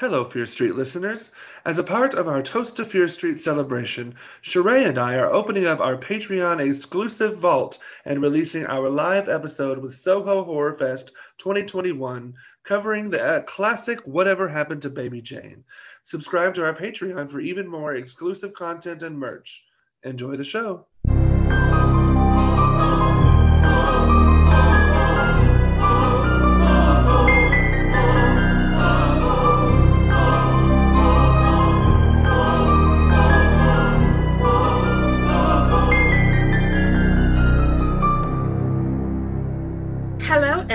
Hello, Fierce Street listeners. As a part of our Toast to Fierce Street celebration, Sharai and I are opening up our Patreon exclusive vault and releasing our live episode with Soho Horror Fest 2021, covering the uh, classic Whatever Happened to Baby Jane. Subscribe to our Patreon for even more exclusive content and merch. Enjoy the show.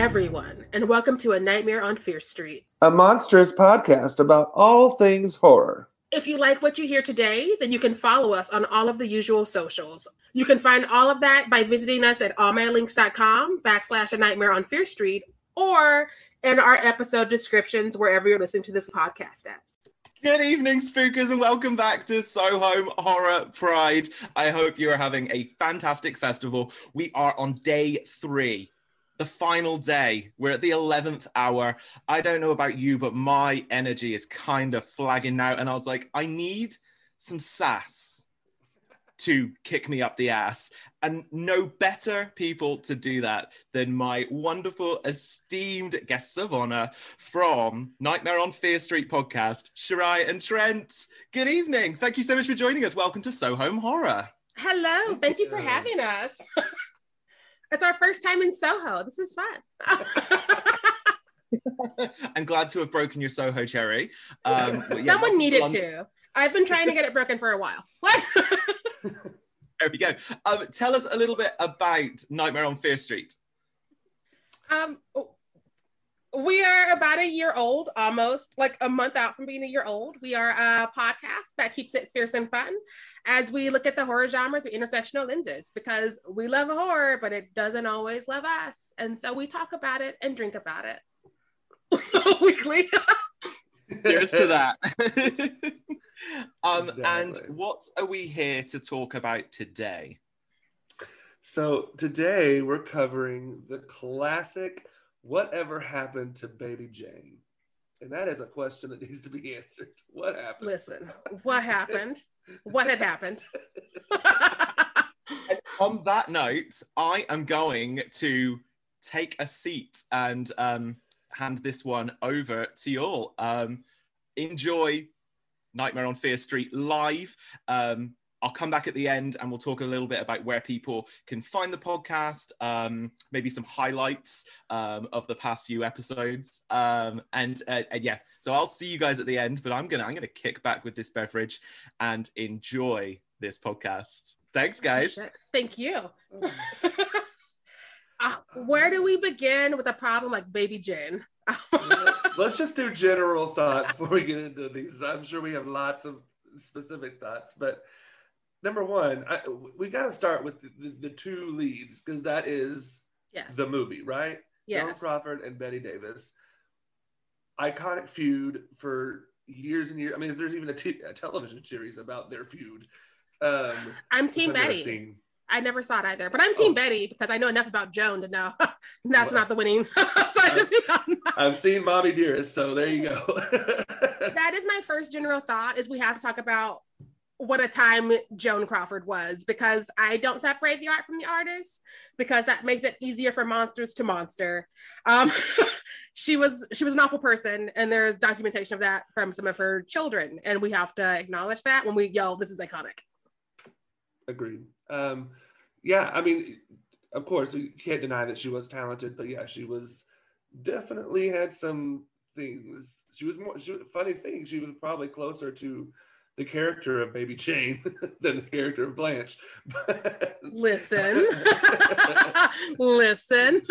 Everyone, and welcome to A Nightmare on Fierce Street. A monstrous podcast about all things horror. If you like what you hear today, then you can follow us on all of the usual socials. You can find all of that by visiting us at allmylinks.com backslash A Nightmare on Fierce Street or in our episode descriptions wherever you're listening to this podcast at. Good evening, spookers, and welcome back to Soho Horror Pride. I hope you are having a fantastic festival. We are on day three, the final day. We're at the 11th hour. I don't know about you, but my energy is kind of flagging now. And I was like, I need some sass to kick me up the ass. And no better people to do that than my wonderful, esteemed guests of honor from Nightmare on Fierce Street podcast, Sharai and Trent. Good evening. Thank you so much for joining us. Welcome to So Home Horror. Hello, thank you for having us. it's our first time in Soho. This is fun. I'm glad to have broken your Soho cherry. Um, yeah, Someone needed London. to. I've been trying to get it broken for a while. What? There we go. Um, tell us a little bit about Nightmare on Fierce Street. Um, we are about a year old, almost like a month out from being a year old. We are a podcast that keeps it fierce and fun as we look at the horror genre through intersectional lenses because we love horror, but it doesn't always love us. And so we talk about it and drink about it weekly. Here's to that. um, Exactly. And what are we here to talk about today? So today we're covering the classic Whatever Happened to Baby Jane? And that is a question that needs to be answered. What happened? Listen, what happened? What had happened? On that note, I am going to take a seat and um, hand this one over to you all. Um, enjoy Nightmare on Fierce Street live. Um, I'll come back at the end and we'll talk a little bit about where people can find the podcast, um, maybe some highlights um, of the past few episodes, um, and, uh, and yeah. So I'll see you guys at the end. But I'm gonna I'm gonna kick back with this beverage and enjoy this podcast. Thanks, guys. Thank you. Uh, where do we begin with a problem like Baby Jane? Let's just do general thoughts before we get into these. I'm sure we have lots of specific thoughts, but number one, I, we got to start with the, the, the two leads because that is yes. the movie, right? Yes. Joan. Crawford and Bette Davis. Iconic feud for years and years. I mean, if there's even a, t- a television series about their feud. Um, I'm Team Betty. seen. I never saw it either, but I'm Team Oh. Betty because I know enough about Joan to know that's Well. not the winning side of the I've seen Mommy Dearest, so there you go. That is my first general thought is we have to talk about what a time Joan Crawford was because I don't separate the art from the artist because that makes it easier for monsters to monster. Um, she was she was an awful person, and there's documentation of that from some of her children, and we have to acknowledge that when we yell, "This is iconic." Agreed. Um, yeah, I mean, of course, you can't deny that she was talented, but yeah, she was definitely had some things. She was more. She funny thing. She was probably closer to the character of Baby Jane than the character of Blanche. Listen, listen.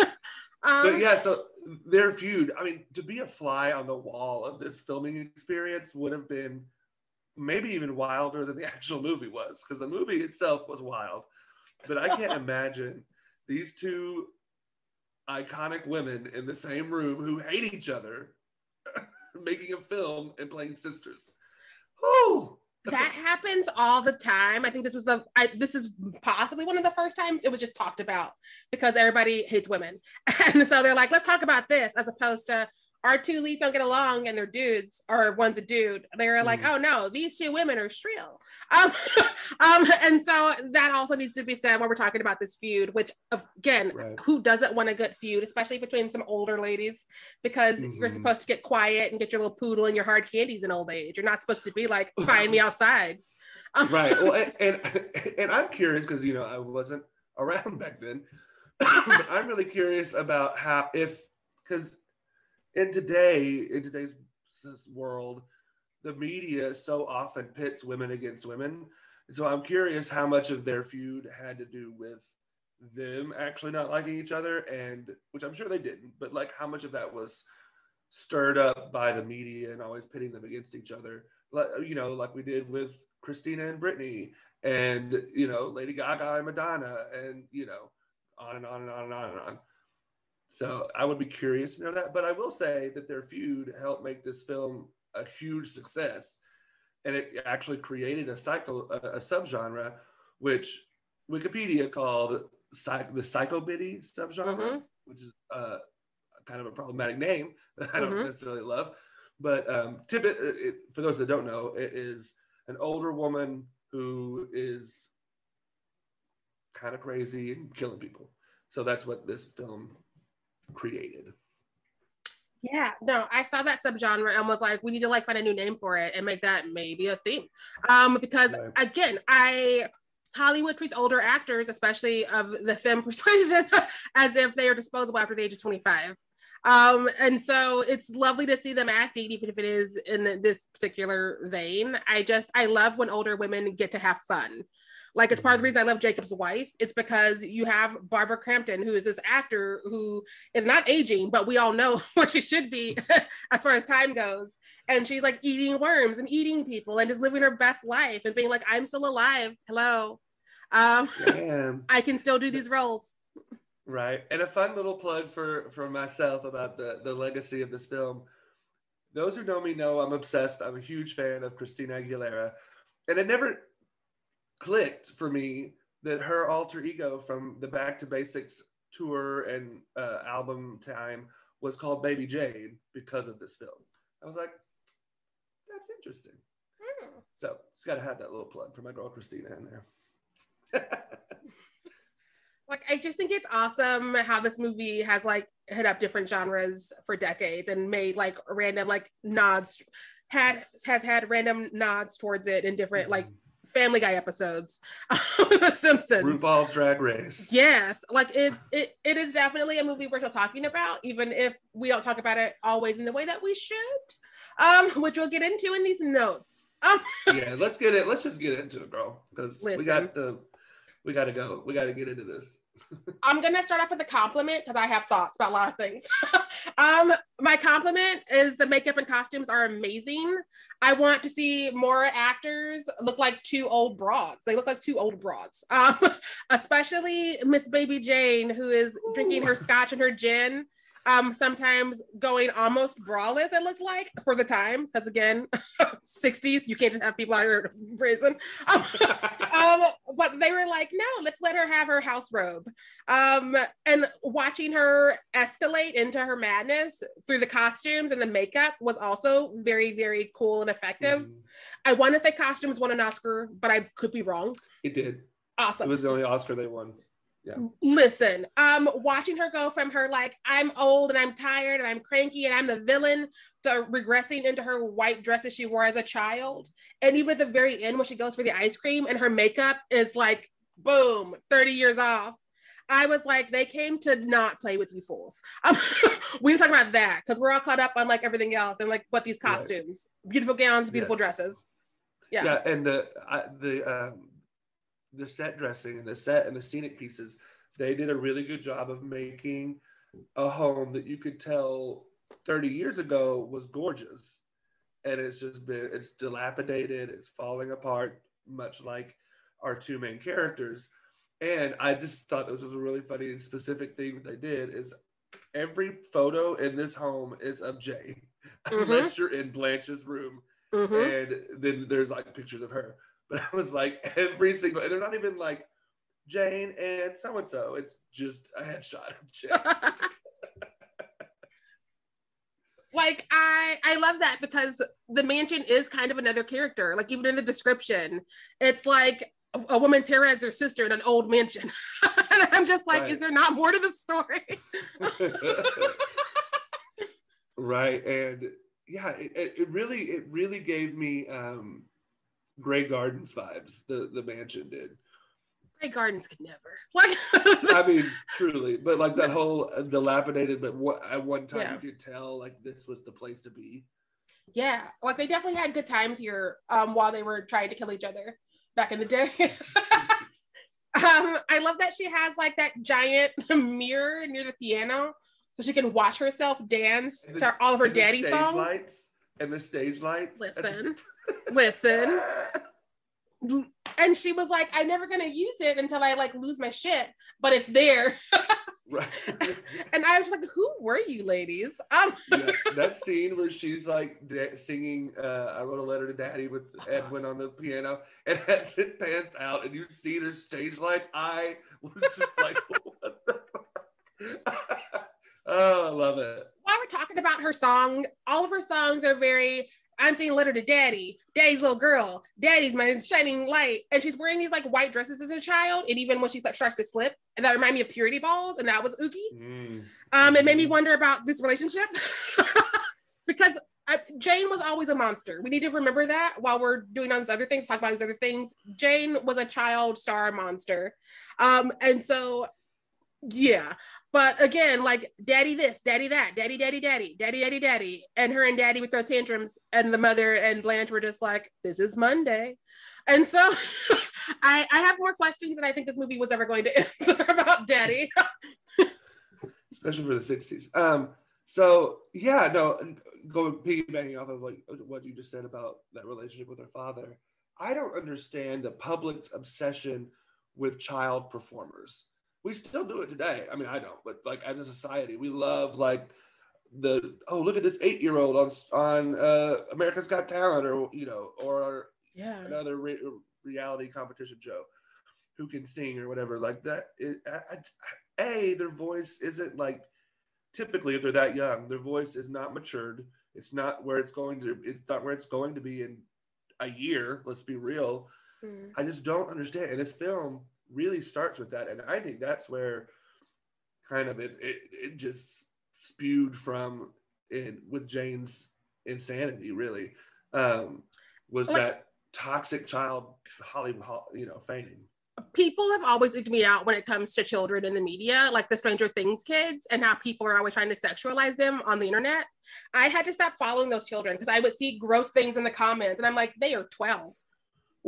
Um, but yeah, so their feud. I mean, to be a fly on the wall of this filming experience would have been maybe even wilder than the actual movie was, because the movie itself was wild. But I can't imagine these two iconic women in the same room who hate each other making a film and playing sisters. Oh, that happens all the time. I think this was the I, this is possibly one of the first times it was just talked about because everybody hates women, and so they're like, let's talk about this as opposed to our two leads don't get along and they're dudes or one's a dude. They were like, oh no, these two women are shrill. Um, um, and so that also needs to be said when we're talking about this feud, which again, Right. who doesn't want a good feud, especially between some older ladies, because you're Mhm. supposed to get quiet and get your little poodle and your hard candies in old age. You're not supposed to be like, find me outside. Um, right well and and, and i'm curious because you know i wasn't around back then i'm really curious about how if because in today in today's world the media so often pits women against women. So i'm curious how much of their feud had to do with them actually not liking each other and which i'm sure they didn't but like how much of that was stirred up by the media and always pitting them against each other? Like you know like we did with christina and Britney, and you know lady gaga and madonna and you know on and on and on and on and on so i would be curious to know that but i will say that their feud helped make this film a huge success and it actually created a cycle a, a subgenre which wikipedia called psych, the psychobiddy subgenre Mhm. which is uh, kind of a problematic name that I don't Mhm. necessarily love. But um, it, it- for those that don't know, it is an older woman who is kind of crazy and killing people. So that's what this film created. Yeah, no, I saw that subgenre and was like, we need to like find a new name for it and make that maybe a theme. Um, because Right. again, I Hollywood treats older actors, especially of the femme persuasion, as if they are disposable after the age of 25. Um, and so it's lovely to see them acting, even if it is in this particular vein. I just I love when older women get to have fun. Like it's part of the reason I love Jakob's Wife. It's because you have Barbara Crampton, who is this actor who is not aging, but we all know what she should be as far as time goes. And she's like eating worms and eating people and just living her best life and being like, I'm still alive. Hello. Um, I can still do these roles. Right. And a fun little plug for for myself about the the legacy of this film. Those who know me know I'm obsessed. I'm a huge fan of Christina Aguilera. And it never clicked for me that her alter ego from the Back to Basics tour and uh, album time was called Baby Jane because of this film. I was like, that's interesting. So just got to have that little plug for my girl Christina in there. like I just think it's awesome how this movie has like hit up different genres for decades and made like random like nods had has had random nods towards it in different like family guy episodes the simpsons RuPaul's Drag Race. yes like it's it, it is definitely a movie worth talking about even if we don't talk about it always in the way that we should um which we'll get into in these notes um yeah, let's get it. Let's just get into it, girl, because we got to we got to go. We got to get into this. I'm gonna start off with a compliment because I have thoughts about a lot of things. um, my compliment is the makeup and costumes are amazing. I want to see more actors look like two old broads. They look like two old broads. Um, especially Miss Baby Jane, who is drinking her scotch and her gin. Um, sometimes going almost braless, it looked like for the time, because again, 60s, you can't just have people out here in prison. Um, um, but they were like, no, let's let her have her house robe. Um, and watching her escalate into her madness through the costumes and the makeup was also very, very cool and effective. Mhm. I want to say costumes won an Oscar, but I could be wrong. It did. Awesome. It was the only Oscar they won. Listen, um, watching her go from her like I'm old and I'm tired and I'm cranky and I'm the villain to regressing into her white dresses she wore as a child, and even at the very end when she goes for the ice cream and her makeup is like boom, thirty years off. I was like, they came to not play with you fools. Um, we talking about that because we're all caught up on like everything else and like what these Right. costumes, beautiful gowns, beautiful Yes. dresses. Yeah, Yeah. and the I, the um, the set dressing and the set and the scenic pieces, they did a really good job of making a home that you could tell 30 years ago was gorgeous, and it's just been it's dilapidated, it's falling apart, much like our two main characters. And I just thought this was a really funny and specific thing that they did is every photo in this home is of Jay, Mhm. unless you're in Blanche's room Mhm. and then there's like pictures of her. But I was like, every single, they're not even like Jane and so and so. It's just a headshot of Jane. like I I love that because the mansion is kind of another character. Like even in the description, it's like a, a woman as her sister in an old mansion. and I'm just like, Right. is there not more to the story? right and yeah it, it it really it really gave me um Grey Gardens vibes the the mansion did Grey Gardens could never. Like i mean truly but like that whole dilapidated but what at one time Yeah. you could tell like this was the place to be yeah, like they definitely had good times here um while they were trying to kill each other back in the day. um, I love that she has like that giant mirror near the piano so she can watch herself dance the- to all of her daddy stage songs. lights and the stage lights Listen, listen. And she was like, I'm never gonna use it until I like lose my shit, but it's there. right And I was just like, who were you ladies? Um yeah, that scene where she's like da- singing uh, I wrote a letter to daddy with Edwin on the piano and as it pans out and you see their stage lights, I was just like, what the fuck? oh, I love it. while we're talking about her song, all of her songs are very I'm singing letter to daddy, daddy's little girl, daddy's my shining light. And she's wearing these like white dresses as a child. And even when she starts to slip, and that remind me of purity balls, and that was Oogie. Mm. Um, it made me wonder about this relationship because I, Jane was always a monster. We need to remember that while we're doing all these other things, talk about these other things. Jane was a child star monster. Um, and so, yeah. But again, like daddy this, daddy that, daddy, daddy, daddy, daddy, daddy, daddy. And her and daddy would throw tantrums, and the mother and Blanche were just like, this is Monday. And so I, I have more questions than I think this movie was ever going to answer about daddy. especially for the 60s. Um, so yeah, no, going piggybacking off of like what you just said about that relationship with her father, I don't understand the public's obsession with child performers. We still do it today. I mean, I don't, but like as a society, we love like the oh look at this eight year old on on uh, America's Got Talent or you know or Yeah. another re- reality competition show who can sing or whatever like that it, I, I- a their voice isn't like typically if they're that young their voice is not matured it's not where it's going to it's not where it's going to be in a year let's be real Mm. i just don't understand and this film really starts with that and i think that's where kind of it it, it just spewed from in with jane's insanity really um was Like- that toxic child hollywood you know fame people have always icked me out when it comes to children in the media, like the Stranger Things kids, and how people are always trying to sexualize them on the internet. I had to stop following those children because I would see gross things in the comments, and I'm like, they are 12.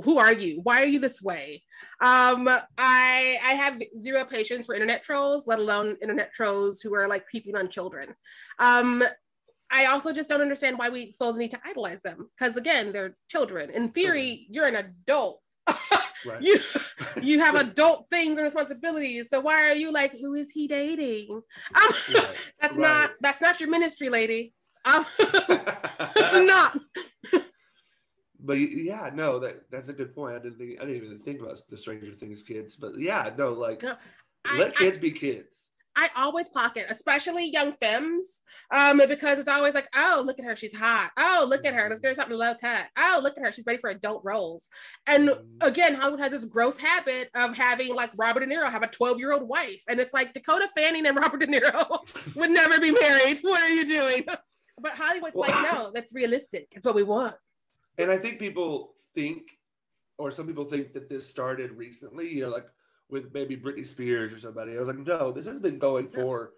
Who are you? Why are you this way? Um, I I have zero patience for internet trolls, let alone internet trolls who are like creeping on children. Um, I also just don't understand why we feel the need to idolize them because again, they're children. In theory, you're an adult. right you you have adult things and responsibilities. So why are you like, who is he dating? Um, Right, that's right. not that's not your ministry, lady. Um, it's not. But yeah no that that's a good point i didn't think i didn't even think about the stranger things kids but yeah no like No, I, let I, kids be kids I always clock it, especially young femmes, um, because it's always like, oh, look at her, she's hot. Oh, look at her, let's get her something low cut. Oh, look at her, she's ready for adult roles. And Mhm. again, Hollywood has this gross habit of having like Robert De Niro have a 12 year old wife. And it's like Dakota Fanning and Robert De Niro would never be married. What are you doing? But Hollywood's like, no, that's realistic. It's what we want. And i think people think or some people think that this started recently you know like with maybe britney spears or somebody i was like no this has been going for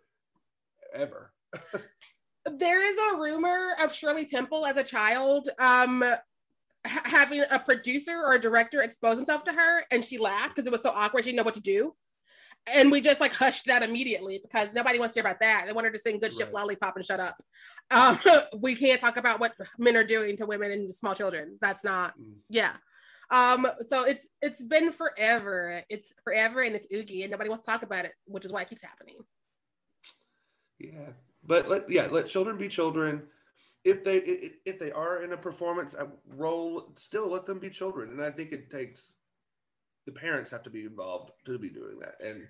ever There is a rumor of Shirley Temple as a child um, ha- having a producer or a director expose himself to her, and she laughed because it was so awkward. She didn't know what to do. And we just like hushed that immediately because nobody wants to hear about that. They want her to sing "Good Ship Right. Lollipop" and shut up. Um, we can't talk about what men are doing to women and small children. That's not Mm. yeah um so it's it's been forever it's forever and it's oogie and nobody wants to talk about it which is why it keeps happening yeah but let yeah let children be children if they if they are in a performance uh, role still let them be children and i think it takes the parents have to be involved to be doing that and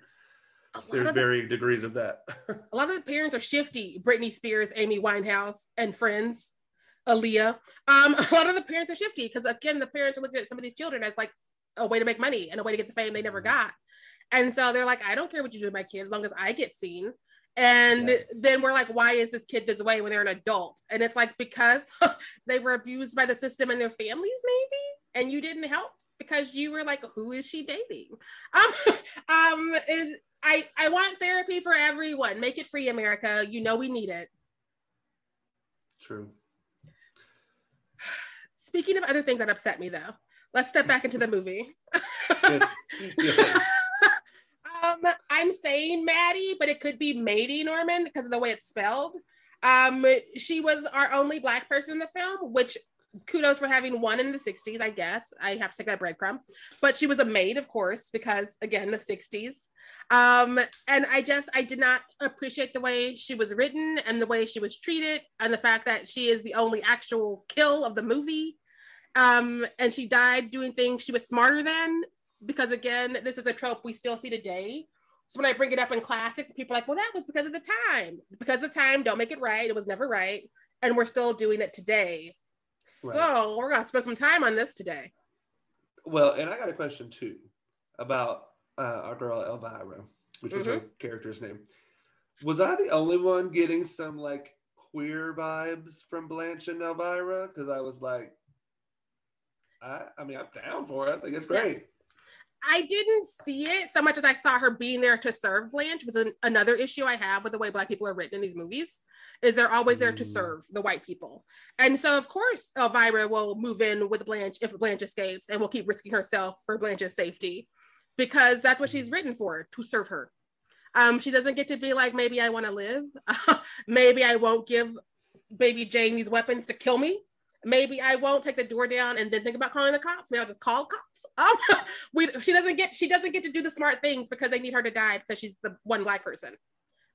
There's the- varying degrees of that. a lot of the parents are shifty. Britney Spears, Amy Winehouse, and friends, Aaliyah. Um, a lot of the parents are shifty because again, the parents are looking at some of these children as like a way to make money and a way to get the fame they never got. And so they're like, I don't care what you do to my kid as long as I get seen. And Yeah. then we're like, why is this kid this way when they're an adult? And it's like because they were abused by the system and their families, maybe, and you didn't help because you were like, who is she dating? Um, um, is I I want therapy for everyone. Make it free, America. You know we need it. True. Speaking of other things that upset me, though, let's step back into the movie. Good. Good. um, I'm saying Maddie, but it could be Mady Norman because of the way it's spelled. Um, she was our only black person in the film, which kudos for having one in the 60s, I guess. I have to take that breadcrumb. But she was a maid, of course, because again, the 60s. Um, and I just I did not appreciate the way she was written and the way she was treated, and the fact that she is the only actual kill of the movie. Um, and she died doing things she was smarter than, because again, this is a trope we still see today. So when I bring it up in classics, people are like, well, that was because of the time. Because of the time, don't make it right. It was never right. And we're still doing it today. Right. So we're gonna spend some time on this today. Well, and I got a question too about uh, our girl Elvira, which was her Mm-hmm. character's name. Was I the only one getting some like queer vibes from Blanche and Elvira? Because I was like, I, I mean, I'm down for it. I think it's great. I didn't see it so much as I saw her being there to serve Blanche was an, another issue I have with the way black people are written in these movies is they're always there to Mm. serve the white people. And so of course Elvira will move in with Blanche if Blanche escapes and will keep risking herself for Blanche's safety because that's what she's written for to serve her. Um, she doesn't get to be like maybe I want to live. maybe I won't give baby Jane these weapons to kill me. Maybe I won't take the door down and then think about calling the cops. Maybe I'll just call cops. Um, we she doesn't get she doesn't get to do the smart things because they need her to die because she's the one black person.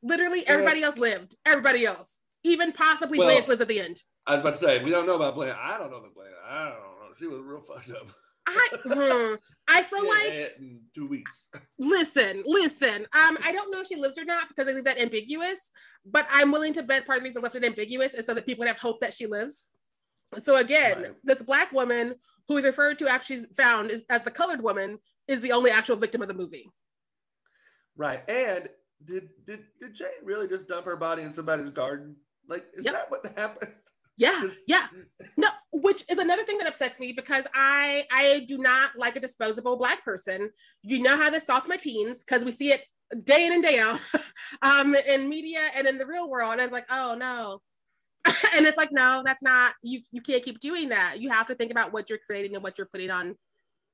Literally everybody else lived. Everybody else. Even possibly Well- Blanche lives at the end. I was about to say we don't know about Blanche. I don't know the Blanche. I don't know. She was real fucked up. I hmm, I feel Yeah, like in two weeks. listen, listen. Um, I don't know if she lives or not because I leave that ambiguous, but I'm willing to bet part of the reason I left it ambiguous is so that people would have hope that she lives. So again, Right. this black woman who is referred to after she's found is, as the colored woman is the only actual victim of the movie. Right. And did did did Jane really just dump her body in somebody's garden? Like, is Yep. that what happened? Yeah, yeah. No, which is another thing that upsets me because I I do not like a disposable black person. You know how this thoughts my teens because we see it day in and day out um in media and in the real world. And it's like, oh no. and it's like, no, that's not you you can't keep doing that. You have to think about what you're creating and what you're putting on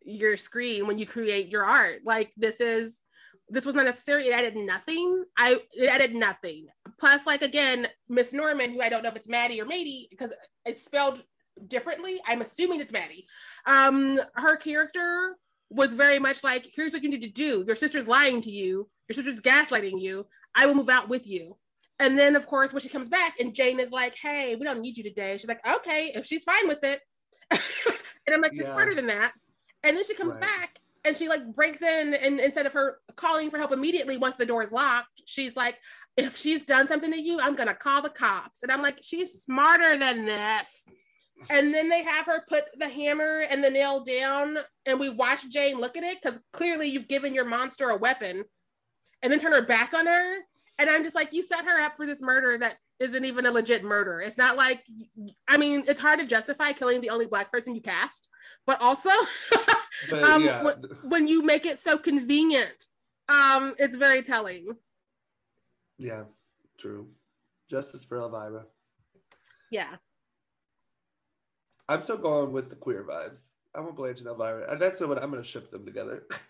your screen when you create your art. Like this is this was not necessary. It added nothing. I it added nothing. Plus, like again, Miss Norman, who I don't know if it's Maddie or Mady because it's spelled differently. I'm assuming it's Maddie. Um, her character was very much like, here's what you need to do. Your sister's lying to you. Your sister's gaslighting you. I will move out with you. And then, of course, when she comes back and Jane is like, hey, we don't need you today. She's like, okay, if she's fine with it. and I'm like, you're Yeah. smarter than that. And then she comes Right. back and she like breaks in and instead of her calling for help immediately once the door is locked, she's like, if she's done something to you, I'm gonna call the cops. And I'm like, she's smarter than this. And then they have her put the hammer and the nail down, and we watch Jane look at it because clearly you've given your monster a weapon, and then turn her back on her. And I'm just like, you set her up for this murder that isn't even a legit murder. It's not like, I mean, it's hard to justify killing the only black person you cast, but also But um, yeah. wh- when you make it so convenient, um, it's very telling. Yeah, true. Justice for Elvira. Yeah. I'm still going with the queer vibes. I want Blanche and Elvira. And that's what I'm going to ship them together.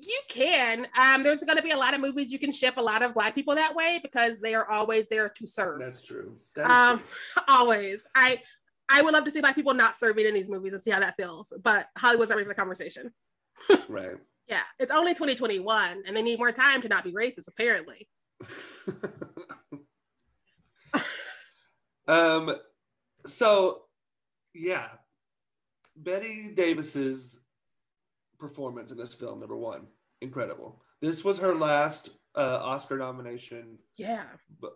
You can. Um, there's going to be a lot of movies you can ship a lot of black people that way because they are always there to serve. that's true. Um, true. always. I I would love to see black people not serving in these movies and see how that feels. But Hollywood's not ready for the conversation. Right. Yeah, it's only 2021, and they need more time to not be racist. Apparently. um, so yeah, Bette Davis's performance in this film, number one, incredible. This was her last uh, Oscar nomination Yeah.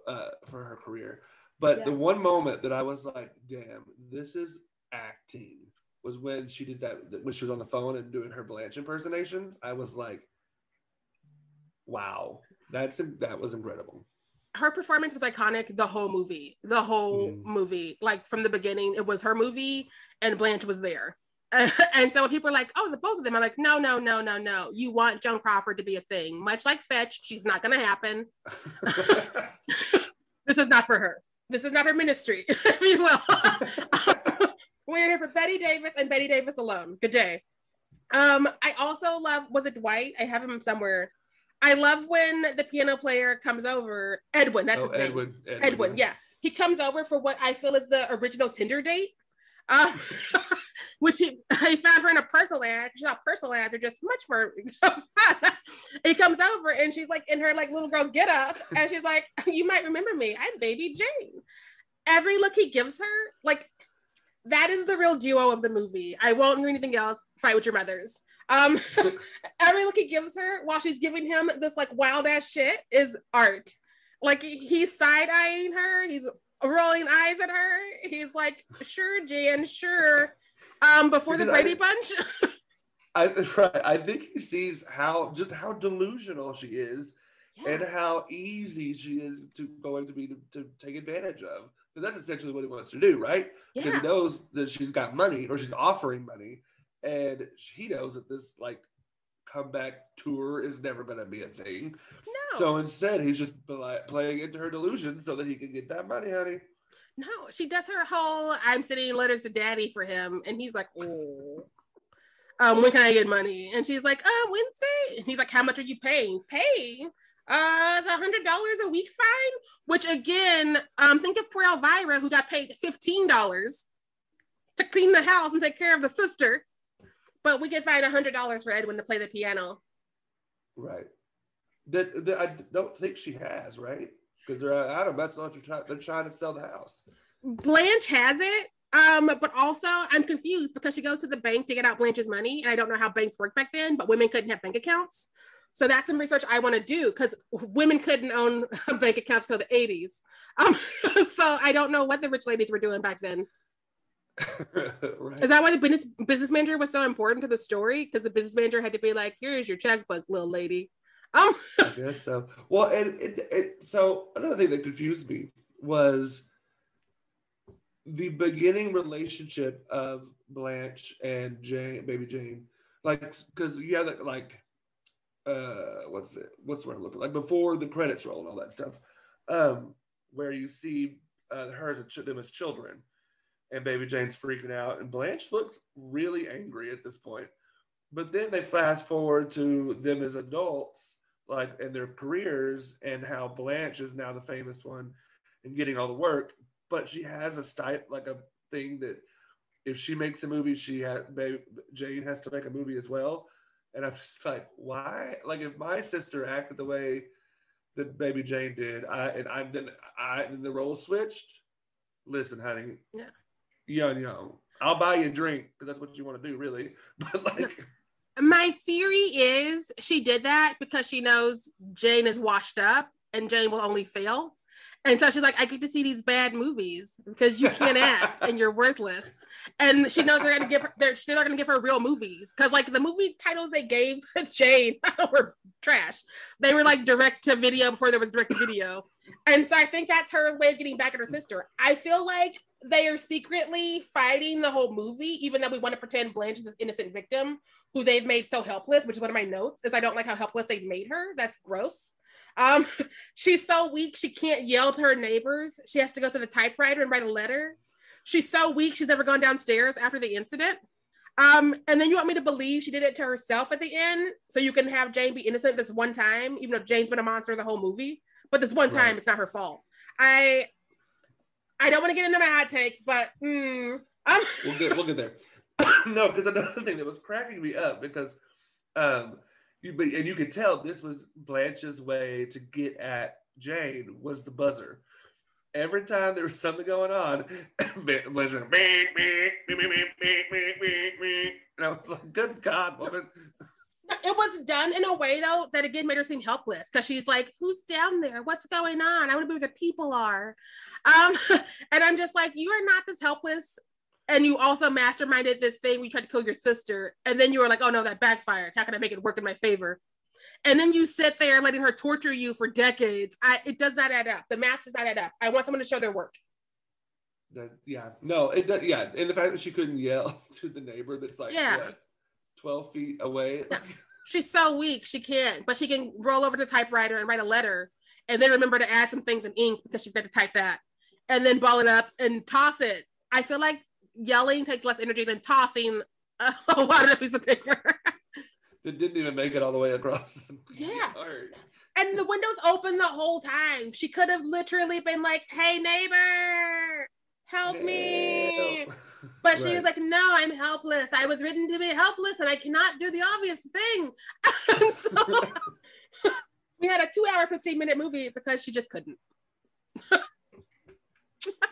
uh, for her career. But the one moment that I was like, "Damn, this is acting," was when she did that when she was on the phone and doing her Blanche impersonations. I was like, "Wow, that's that was incredible." her performance was iconic the whole movie the whole Mhm. movie like from the beginning it was her movie and blanche was there and so when people are like oh the both of them. I'm like no no no no no. You want joan crawford to be a thing. Much like fetch she's not going to happen. This is not for her. This is not her ministry. If you will. We're here for bette davis and bette davis alone. Good day. Um i also love was it dwight? I have him somewhere. I love when the piano player comes over. Edwin that's oh, his name. Edwin, Edwin, yeah. He comes over for what I feel is the original Tinder date. Um, which he, he found her in a personal ad. She's not personal ads, they're just much more he comes over and she's like in her like little girl get up and she's like, You might remember me. I'm baby Jane. Every look he gives her, like that is the real duo of the movie. I won't do anything else. Fight with your mothers. Um, every look he gives her while she's giving him this like wild ass shit is art like he's side eyeing her, he's rolling eyes at her. He's like, sure, Jan, sure. Um, before the Because I- Brady Bunch. I right. I think he sees how just how delusional she is and how easy she is to going to be to, to take advantage of. Because that's essentially what he wants to do, right? Because yeah. he knows that she's got money or she's offering money, and he knows that this like comeback tour is never going to be a thing. no, So instead, he's just pl- playing into her delusion so that he can get that money, honey. No, she does her whole I'm sending letters to daddy for him. And he's like, oh. Um, when can I get money? And she's like, uh, Wednesday. And he's like, how much are you paying? Paying? Uh, it's a hundred dollars a week fine. Which again, um, think of poor Elvira who got paid fifteen dollars to clean the house and take care of the sister. But we get find a hundred dollars for Edwin to play the piano. Right. That, that I don't think she has, right? Because they're out of that's not what they're trying. They're trying to sell the house. Blanche has it. Um, but also I'm confused because she goes to the bank to get out Blanche's money, and I don't know how banks worked back then, but women couldn't have bank accounts. So that's some research I want to do because women couldn't own bank accounts till the 80s. Um, so I don't know what the rich ladies were doing back then. right. Is that why the business business manager was so important to the story? Because the business manager had to be like, "Here's your checkbook, little lady." Um, I guess so. Well, and so another thing that confused me was the beginning relationship of Blanche and Jane, baby Jane, like because you have that like, uh, what's it? What's the word I'm looking like before the credits roll and all that stuff, um, where you see uh, her as a them as children, and baby Jane's freaking out, and Blanche looks really angry at this point. But then they fast forward to them as adults, like in their careers, and how Blanche is now the famous one and getting all the work. But she has a style, like a thing that if she makes a movie, she had baby, Jane has to make a movie as well. And I'm just like, why? Like if my sister acted the way that Baby Jane did, I and I then I then the role switched. Listen, honey, Yeah. young, young. I'll buy you a drink because that's what you want to do, really. But like, my theory is she did that because she knows Jane is washed up and Jane will only fail. And so she's like, I get to see these bad movies because you can't act and you're worthless. And she knows they're gonna give her they're they're not gonna give her real movies. Cause like the movie titles they gave Jane were trash. They were like direct to video before there was direct to video. And so I think that's her way of getting back at her sister. I feel like they are secretly fighting the whole movie, even though we want to pretend Blanche is this innocent victim who they've made so helpless, which is one of my notes, is I don't like how helpless they've made her. That's gross. Um, she's so weak she can't yell to her neighbors. She has to go to the typewriter and write a letter. She's so weak she's never gone downstairs after the incident. Um, and then you want me to believe she did it to herself at the end, so you can have Jane be innocent this one time, even though Jane's been a monster the whole movie. But this one time, Right. it's not her fault. I I don't want to get into my hot take, but mm, um, we'll get we'll get there. no, because another thing that was cracking me up because um you but and you could tell this was Blanche's way to get at Jane was the buzzer. Every time there was something going on, Blanche went, and I was like, "Good God, woman!" It was done in a way though that again made her seem helpless because she's like, "Who's down there? What's going on? I want to be where the people are." Um, and I'm just like, "You are not this helpless." And you also masterminded this thing. We tried to kill your sister, and then you were like, "Oh no, that backfired. How can I make it work in my favor?" And then you sit there letting her torture you for decades. I, it does not add up. The math does not add up. I want someone to show their work. That, yeah, no, it does. Yeah, and the fact that she couldn't yell to the neighbor that's like, Yeah. what, 12 feet away. She's so weak, she can't, but she can roll over to the typewriter and write a letter and then remember to add some things in ink because she forgot to type that and then ball it up and toss it. I feel like yelling takes less energy than tossing a lot of piece of paper. that didn't even make it all the way across. Yeah. yard. and the window's open the whole time. She could have literally been like, hey, neighbor, help me. Help. But she Right. was like, no, I'm helpless. I was written to be helpless and I cannot do the obvious thing. And so we had a two hour, 15 minute movie because she just couldn't.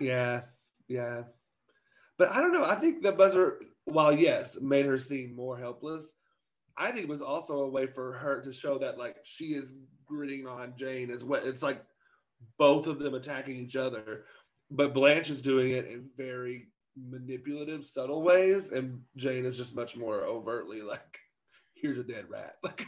yeah, yeah. But I don't know. I think the buzzer, while yes, made her seem more helpless, I think it was also a way for her to show that like she is gritting on Jane as well. It's like both of them attacking each other, but Blanche is doing it in very manipulative, subtle ways, and Jane is just much more overtly like, "Here's a dead rat." Like,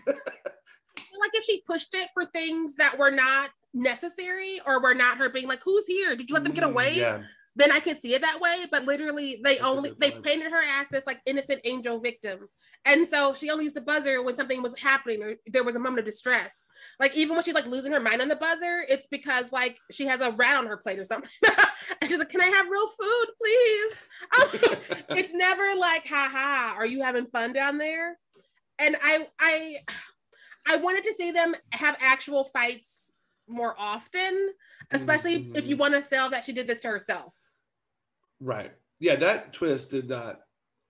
Like if she pushed it for things that were not necessary or were not her being like, who's here? Did you let them get mm, away? Yeah, then I could see it that way. But literally, they That's only they painted her as this like innocent angel victim, and so she only used the buzzer when something was happening or there was a moment of distress. Like even when she's like losing her mind on the buzzer, it's because like she has a rat on her plate or something, and she's like, "Can I have real food, please?" It's never like, "Ha ha, are you having fun down there?" And I I I wanted to see them have actual fights more often, especially if Mhm. you want to sell that she did this to herself. Right. Yeah, that twist did not.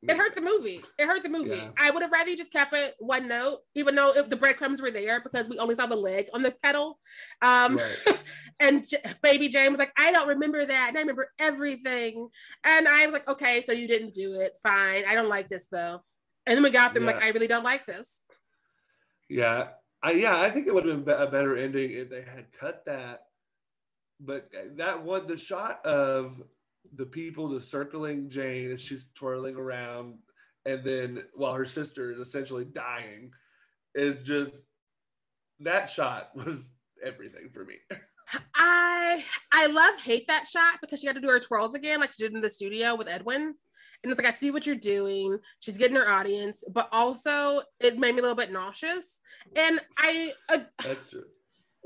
It hurt the movie. It hurt the movie. Yeah. I would have rather you just kept it one note, even though if the breadcrumbs were there because we only saw the leg on the pedal. Um, Right. and J- baby Jane was like, I don't remember that. And I remember everything. And I was like, okay, so you didn't do it. Fine. I don't like this though. And then we got them like, I really don't like this. Yeah, I yeah, I think it would have been a better ending if they had cut that. But that one, the shot of the people just circling Jane and she's twirling around, and then while her sister is essentially dying, is just that shot was everything for me. I I love hate that shot because she got to do her twirls again, like she did in the studio with Edwin. And it's like I see what you're doing. She's getting her audience, but also it made me a little bit nauseous. And I uh, That's true.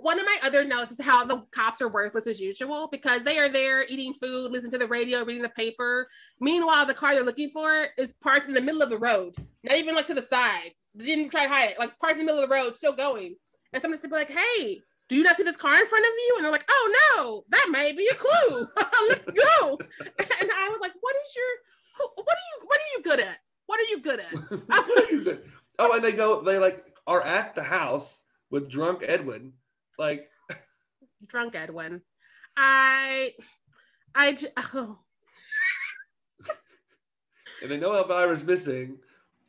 One of my other notes is how the cops are worthless as usual because they are there eating food, listening to the radio, reading the paper. Meanwhile, the car they're looking for is parked in the middle of the road, not even like to the side. They didn't try to hide it, like parked in the middle of the road, still going. And someone's to be like, "Hey, do you not see this car in front of you?" And they're like, "Oh no, that may be a clue. Let's go." And I was like, "What is your? What are you? What are you good at? What are you good at?" oh, and they go, they like are at the house with drunk Edwin, like Drunk Edwin. I, I, j- oh. and they know Elvira's missing.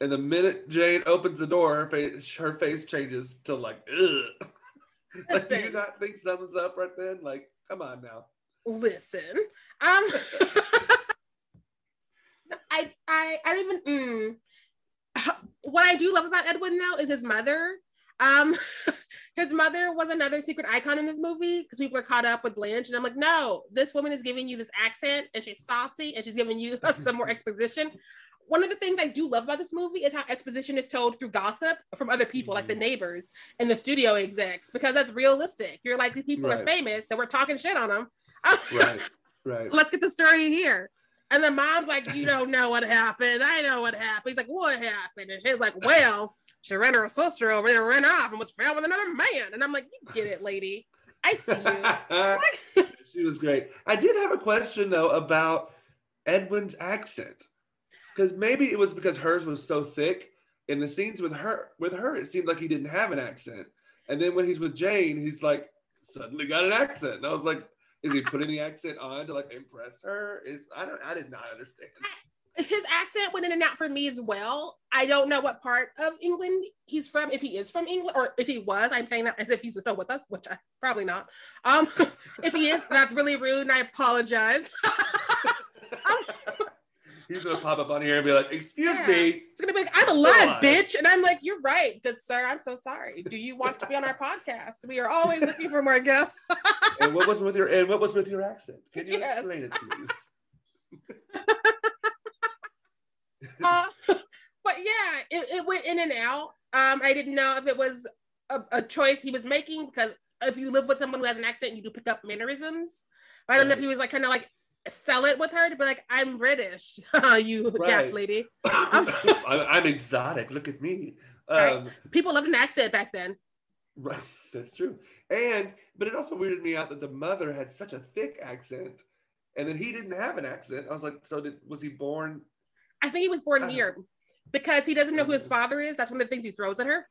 And the minute Jane opens the door, her face, her face changes to like, ugh. like, do you not think something's up right then? Like, come on now. listen um i i i don't even mm. what i do love about edwin though is his mother um his mother was another secret icon in this movie because people are caught up with blanche and i'm like no this woman is giving you this accent and she's saucy and she's giving you some more exposition one of the things I do love about this movie is how exposition is told through gossip from other people, like the Mhm. neighbors and the studio execs, because that's realistic. You're like, these people are famous, so we're talking shit on them. Right, right. let's get the story here. And the mom's like, you don't know what happened. I know what happened. He's like, what happened? And she's like, well, she ran her sister over and ran off, and was found with another man. And I'm like, you get it, lady. I see you. she was great. I did have a question though about Edwin's accent. Because maybe it was because hers was so thick. In the scenes with her, with her, it seemed like he didn't have an accent. And then when he's with Jane, he's like suddenly got an accent. And I was like, is he putting the accent on to like impress her? Is I don't I did not understand. His accent went in and out for me as well. I don't know what part of England he's from. If he is from England, or if he was, I'm saying that as if he's still with us, which I probably not. Um, if he is, that's really rude, and I apologize. um, He's gonna pop up on here and be like, "Excuse Yeah. me." it's gonna be like, I'm alive, bitch, and I'm like, you're right, good sir. I'm so sorry. Do you want to be on our podcast? We are always looking for more guests. And what was with your and what was with your accent? Can you Yes. explain it, please? Uh, but yeah, it, it went in and out. Um, I didn't know if it was a, a choice he was making because if you live with someone who has an accent, you do pick up mannerisms. But I don't know if he was like trying to like sell it with her to be like, I'm British, you Right. lady. I'm, I'm exotic. Look at me. Right. Um, People loved an accent back then. right, that's true. And but it also weirded me out that the mother had such a thick accent, and then he didn't have an accent. I was like, so did was he born? I think he was born Uh-huh. because he doesn't know who his father is. That's one of the things he throws at her.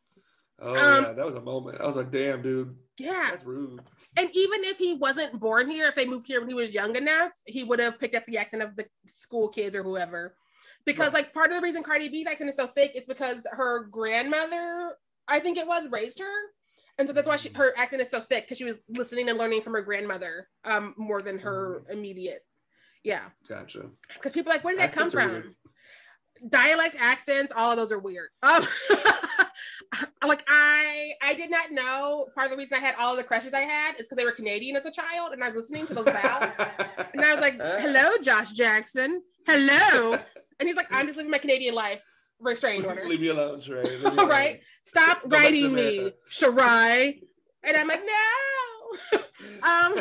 Oh Um, yeah, that was a moment. I was like, damn, dude, Yeah. that's rude. And even if he wasn't born here, if they moved here when he was young enough, he would have picked up the accent of the school kids or whoever. Because Right. like part of the reason Cardi B's accent is so thick is because her grandmother, I think it was, raised her. And so that's why she, her accent is so thick because she was listening and learning from her grandmother um, more than her immediate. Yeah. Gotcha. Because people are like, where did that come Accents are from? Dialect accents, all of those are weird. Um, like I, I did not know. Part of the reason I had all of the crushes I had is because they were Canadian as a child, and I was listening to those vowels, and I was like, "Hello, Josh Jackson. Hello," and he's like, "I'm just living my Canadian life. Restraining order. Leave me alone, Sharai. Me alone. right, stop Go writing me. Sharai." And I'm like, "No." um,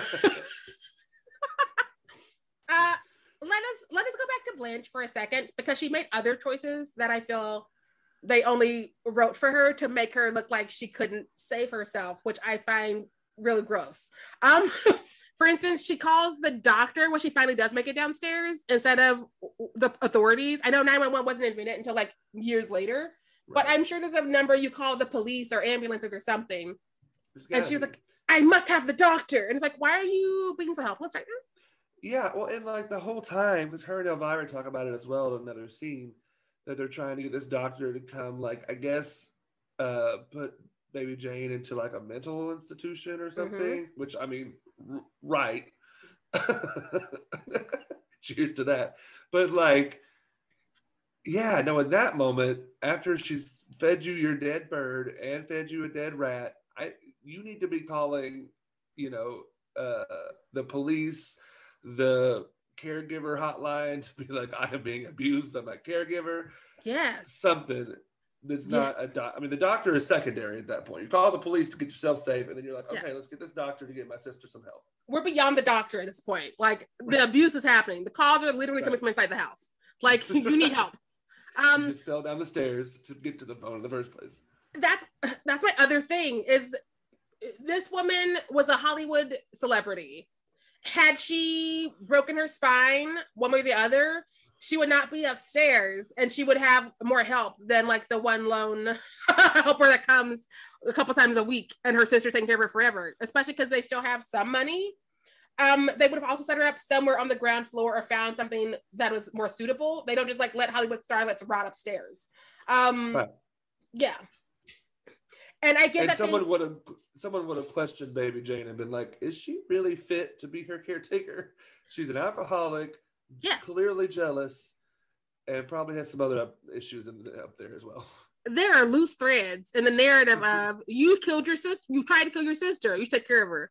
uh, us let us go back to Blanche for a second because she made other choices that I feel they only wrote for her to make her look like she couldn't save herself, which I find really gross. Um, for instance, she calls the doctor when she finally does make it downstairs instead of the authorities. I know 911 wasn't invented until like years later, but I'm sure there's a number you call the police or ambulances or something. And she was like, I must have the doctor. And it's like, why are you being so helpless right now? Yeah, well, and like the whole time, because her and Elvira talk about it as well in another scene, that they're trying to get this doctor to come, like, I guess, uh, put baby Jane into like a mental institution or something, which I mean, r- right. Cheers to that. But like, yeah, no, in that moment, after she's fed you your dead bird and fed you a dead rat, I you need to be calling, you know, uh, the police, the caregiver hotline to be like, I am being abused by my caregiver, Yes. something that's Yeah. not a doc. I mean, the doctor is secondary at that point. You call the police to get yourself safe, and then you're like, Yeah. okay, let's get this doctor to get my sister some help. We're beyond the doctor at this point. Like the abuse is happening. The calls are literally coming from inside the house. Like you need help. you Um, just fell down the stairs to get to the phone in the first place. that's that's my other thing is this woman was a Hollywood celebrity. Had she broken her spine one way or the other, she would not be upstairs and she would have more help than like the one lone helper that comes a couple times a week and her sister taking care of her forever, especially because they still have some money. Um, they would have also set her up somewhere on the ground floor or found something that was more suitable. They don't just like let Hollywood starlets rot upstairs. Um, Right. yeah. And I get and that someone would have someone would have questioned baby Jane and been like, is she really fit to be her caretaker? She's an alcoholic, Yeah. clearly jealous, and probably has some other issues in the, up there as well. there are loose threads in the narrative mm-hmm. of you killed your sister, you tried to kill your sister, you take care of her.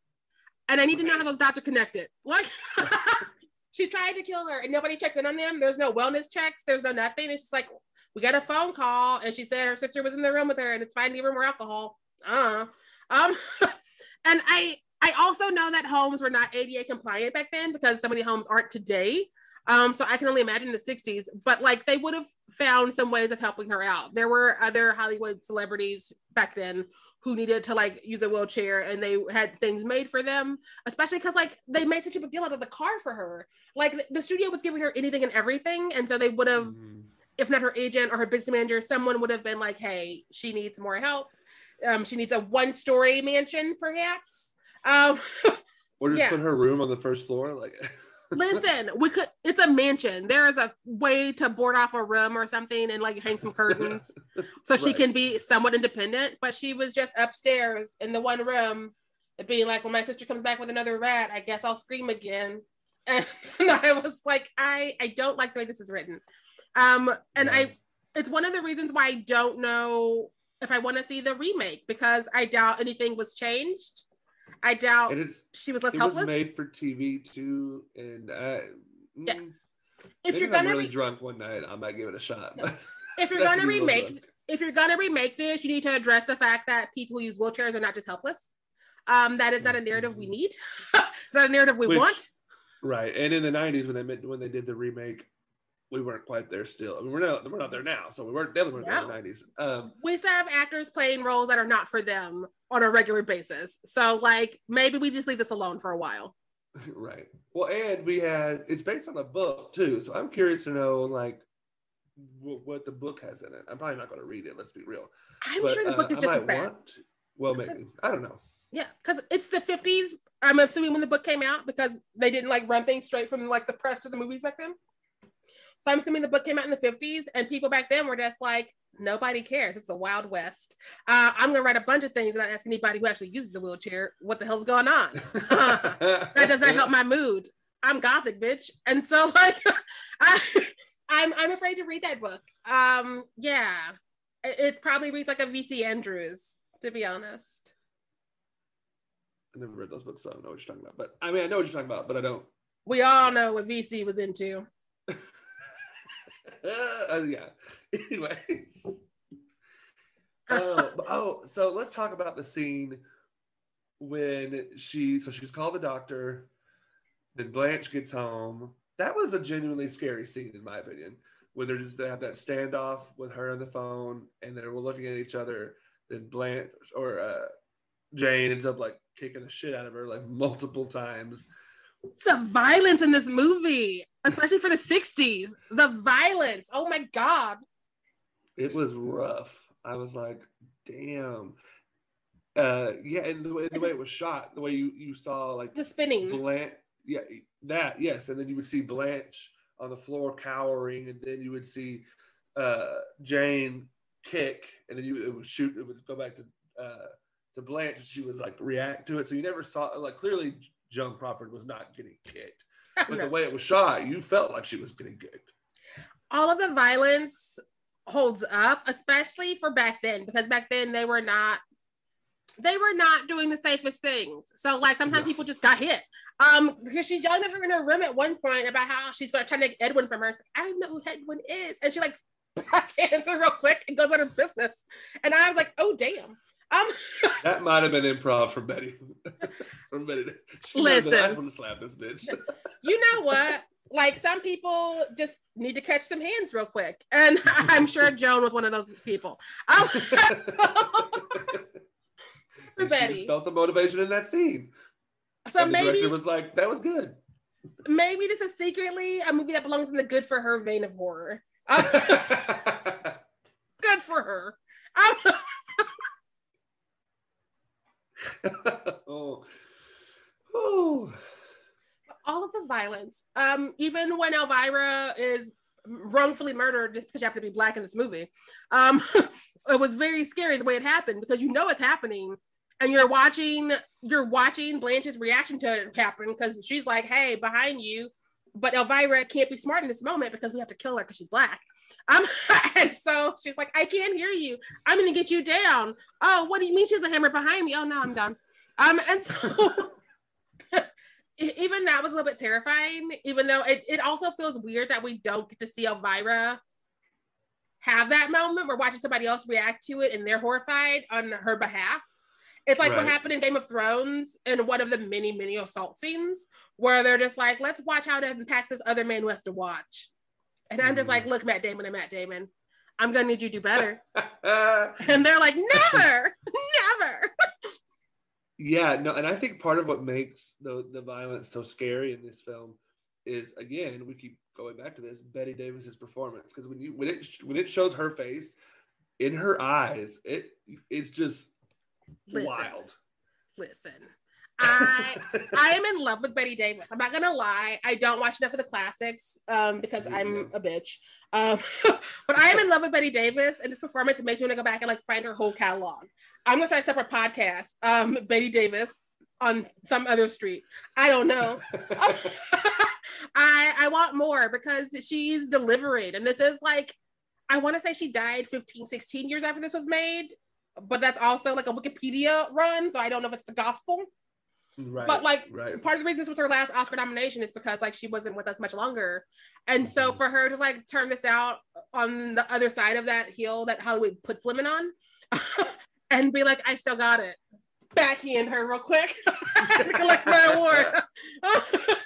And I need to know how those dots are connected. Like she tried to kill her and nobody checks in on them. There's no wellness checks, there's no nothing. It's just like we got a phone call and she said her sister was in the room with her and it's fine to give her more alcohol. Uh um and I I also know that homes were not ADA compliant back then because so many homes aren't today. Um, so I can only imagine the 60s, but like they would have found some ways of helping her out. There were other Hollywood celebrities back then who needed to like use a wheelchair and they had things made for them, especially because like they made such a big deal out of the car for her. Like the- studio was giving her anything and everything. And so they would have, Mhm. If not her agent or her business manager, someone would have been like, hey, she needs more help. Um, she needs a one story mansion, perhaps. Um, Or just Yeah. put her room on the first floor, like Listen, we could. It's a mansion. There is a way to board off a room or something and like hang some curtains, so she Right. can be somewhat independent. But she was just upstairs in the one room, being like, "When my sister comes back with another rat, I guess I'll scream again." And I was like, "I I don't like the way this is written," um, and Yeah. I it's one of the reasons why I don't know if I want to see the remake because I doubt anything was changed. I doubt she was less it helpless. It was made for TV too, and uh, Yeah. mm, if you're if I'm gonna really re- drunk one night, I might give it a shot. No. if you're gonna to be real remake if you're gonna remake this, you need to address the fact that people who use wheelchairs are not just helpless. Um, that is not a narrative we need. it's not a narrative we Which- want. right, and in the '90s when they when they did the remake, we weren't quite there still. I mean, we're not we're not there now, so we weren't definitely weren't there in the '90s. Um, We still have actors playing roles that are not for them on a regular basis. So like maybe we just leave this alone for a while. right. Well, and we had it's based on a book too, so I'm curious to know like w- what the book has in it. I'm probably not going to read it. Let's be real. I'm But, sure the uh, book is I just as bad. want. Well, maybe I don't know. Yeah, because it's the 50s. I'm assuming when the book came out because they didn't like run things straight from like the press to the movies back then. So I'm assuming the book came out in the 50s and people back then were just like, nobody cares. It's the Wild West. Uh, I'm gonna write a bunch of things and not ask anybody who actually uses a wheelchair what the hell's going on. that does not help my mood. I'm gothic, bitch. And so like I I'm I'm afraid to read that book. Um yeah. It, it probably reads like a VC Andrews, to be honest. I never read those books, so I don't know what you're talking about. But I mean, I know what you're talking about, but I don't. We all know what VC was into. Uh, yeah. Anyways. oh, oh, so let's talk about the scene when she so she's called the doctor, then Blanche gets home. That was a genuinely scary scene, in my opinion. Where they're just they have that standoff with her on the phone, and they're looking at each other. Then Blanche or uh, Jane ends up like kicking the shit out of her like multiple times. It's the violence in this movie, especially for the 60s. The violence. Oh my God. it was rough. I was like, damn. Uh, yeah, and the way, the way it was shot, the way you, you saw like The spinning. Blanche, yeah, that yes, and then you would see Blanche on the floor cowering, and then you would see uh, Jane kick, and then you it would shoot, it would go back to uh, to Blanche, and she was like react to it. So you never saw like clearly Joan Crawford was not getting kicked, but No. the way it was shot, you felt like she was getting kicked. all of the violence holds up, especially for back then, because back then they were not they were not doing the safest things. So like sometimes No. people just got hit. Um, because she's yelling at her in her room at one point about how she's gonna try to take Edwin from her. Like, I don't know who Edwin is, and she like backhands her real quick and goes about her business. And I was like, oh damn. Um, That might have been improv from Bette. from Bette. She have I Listen. just want to slap this bitch. you know what? Like some people just need to catch some hands real quick, and I'm sure Joan was one of those people. Um, she Bette. felt the motivation in that scene. so and the maybe was like, that was good. maybe this is secretly a movie that belongs in the good for her vein of horror. Um, good for her. Um, oh. Oh. all of the violence, um, even when Elvira is wrongfully murdered because you have to be black in this movie, um, it was very scary the way it happened because you know it's happening. And you're watching, you're watching Blanche's reaction to it happen because she's like, "Hey, behind you," but Elvira can't be smart in this moment because we have to kill her because she's black. Um, and so she's like, I can't hear you. I'm gonna get you down. Oh, what do you mean she's a hammer behind me? Oh no, I'm done. Um, and so even that was a little bit terrifying, even though it, it also feels weird that we don't get to see Elvira have that moment. We're watching somebody else react to it and they're horrified on her behalf. It's like what happened in Game of Thrones in one of the many, many assault scenes where they're just like, let's watch how it impacts this other man who has to watch. And I'm just like, look, Matt Damon and Matt Damon, I'm gonna need you to do better. And they're like, never, never. yeah, no, and I think part of what makes the the violence so scary in this film is again, we keep going back to this, Bette Davis's performance. Because when you when it when it shows her face in her eyes, it it's just Listen. wild. Listen, I I am in love with Bette Davis. I'm not gonna lie. I don't watch enough of the classics um, because I'm a bitch. Um, but I am in love with Bette Davis, and this performance makes me want to go back and like find her whole catalog. I'm gonna start a separate podcast, um, Bette Davis on some other street. I don't know. I I want more because she's delivering, and this is like I want to say she died 15, 16 years after this was made, but that's also like a Wikipedia run, so I don't know if it's the gospel. Right. But like right. part of the reason this was her last Oscar nomination is because like she wasn't with us much longer. And so Mhm. for her to like turn this out on the other side of that heel that Hollywood put Fleming on and be like, I still got it. Backhand her real quick. collect my award.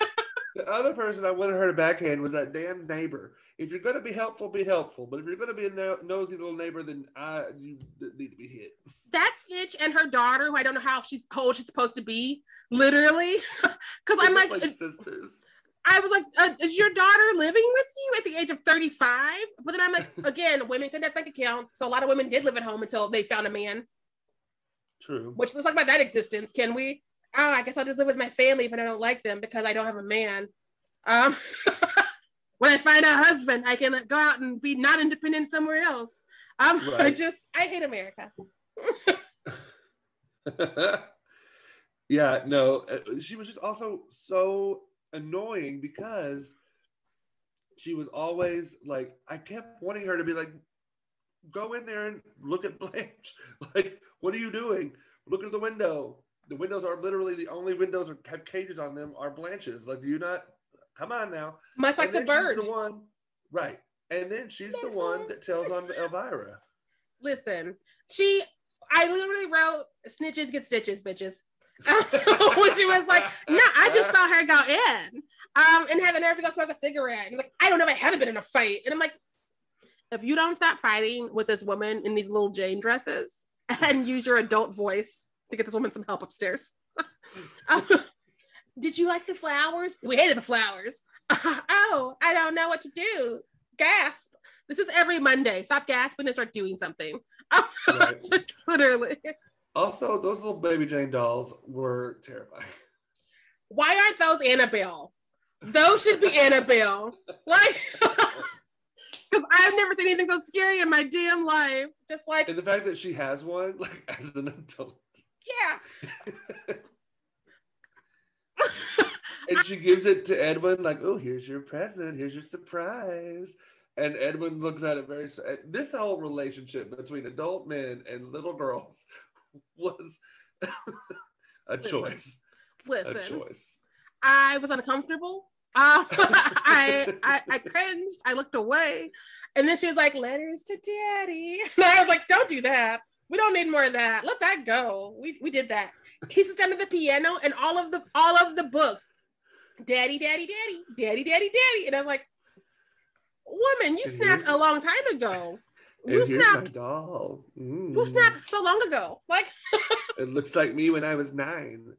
The other person I wanted her to backhand was that damn neighbor. If you're gonna be helpful, be helpful. But if you're gonna be a no- nosy little neighbor, then I you need to be hit. that snitch and her daughter, who I don't know how she's how old she's supposed to be, literally. Because I'm like, like sisters. I was like, uh, is your daughter living with you at the age of 35? But then I'm like, again, women couldn't have bank accounts. So a lot of women did live at home until they found a man, True. which let's talk about that existence. Can we? Oh, I guess I'll just live with my family if I don't like them because I don't have a man. Um, when I find a husband, I can go out and be not independent somewhere else. Um, I Right. just, I hate America. yeah, no, uh, she was just also so annoying because she was always like, I kept wanting her to be like, go in there and look at Blanche. Like, what are you doing? Look at the window. The windows are literally the only windows that have cages on them are Blanche's. Like, do you not? Come on now. Much like the bird. The one, right? And then she's the one that tells on Elvira. Listen, she, I literally wrote snitches get stitches, bitches. when she was like, no, I just saw her go in um, and have a nerve to go smoke a cigarette. And like, I don't know, I haven't been in a fight. And I'm like, if you don't stop fighting with this woman in these little Jane dresses and use your adult voice to get this woman some help upstairs. Um, did you like the flowers? We hated the flowers. oh, I don't know what to do. Gasp. This is every Monday. Stop gasping and start doing something. Right. Literally. Also, those little baby Jane dolls were terrifying. Why aren't those Annabelle? Those should be Annabelle. Like, because I've never seen anything so scary in my damn life. Just like, And the fact that she has one, like as an adult, yeah. And she gives it to Edwin, like, "Oh, here's your present. Here's your surprise." And Edwin looks at it very. This whole relationship between adult men and little girls was a Listen. choice. A Listen, choice. I was uncomfortable. Uh, I, I I cringed. I looked away, and then she was like, "Letters to Daddy," and I was like, "Don't do that. We don't need more of that. Let that go. We we did that." He sits down at the piano, and all of the all of the books, Daddy, Daddy, Daddy, Daddy, Daddy, Daddy, and I was like, "Woman, you And snapped a long time ago. You snapped. doll. You Mm. snapped so long ago. Like It looks like me when I was nine.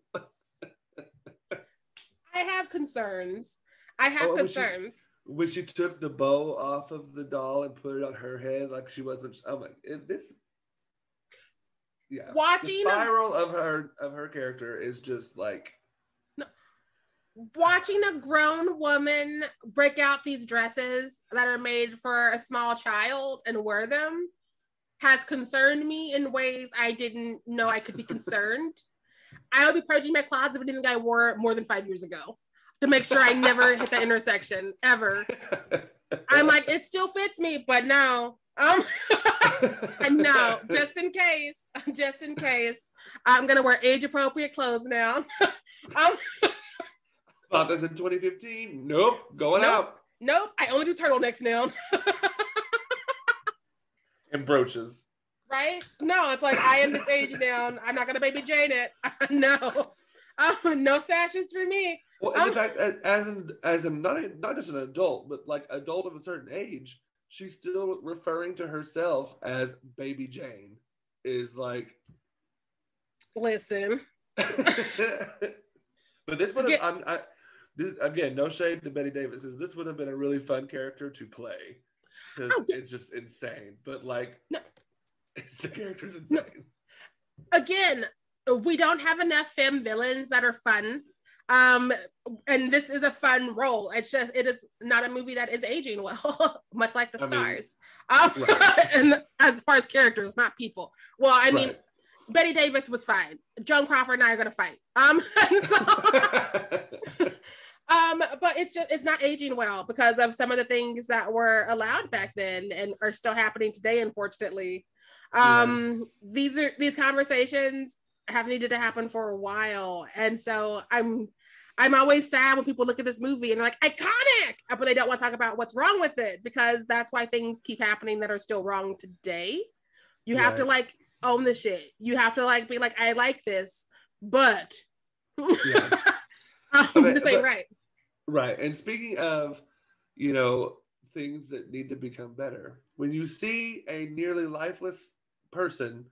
I have concerns. I have Oh, was she- concerns." when she took the bow off of the doll and put it on her head like she wasn't i'm like this yeah Watching the a- spiral of her of her character is just like watching a grown woman break out these dresses that are made for a small child and wear them has concerned me in ways I didn't know I could be concerned. I would be purging my closet of anything I wore more than five years ago to make sure I never hit that intersection ever. I'm like, it still fits me, but no. Um, no, just in case, just in case, I'm gonna wear age appropriate clothes now. um, Thought this in 2015 nope going Nope. out Nope, I only do turtlenecks now. and brooches right? No, it's like I am this age now. I'm not gonna baby Jane it. no, oh, no sashes for me. well Um, the fact as an as an not, not just an adult but like adult of a certain age she's still referring to herself as baby jane is like Listen, but this one, have, I'm, I, this, again, no shade to Bette Davis because this would have been a really fun character to play because Oh, yeah. it's just insane. But like, No. the character's insane. again, we don't have enough femme villains that are fun. Um, and this is a fun role. It's just it is not a movie that is aging well, much like the I mean, stars. um, right. and as far as characters, not people. Well, I mean, Right. Bette Davis was fine. Joan Crawford and I are gonna fight. Um, so um, but it's just it's not aging well because of some of the things that were allowed back then and are still happening today, unfortunately. Um, these are these conversations have needed to happen for a while, and so I'm I'm always sad when people look at this movie and they're like iconic, but they don't want to talk about what's wrong with it because that's why things keep happening that are still wrong today. You have to like own the shit. You have to like be like, I like this, but Yeah. um, Okay, this ain't but- right. Right. And speaking of, you know, things that need to become better, when you see a nearly lifeless person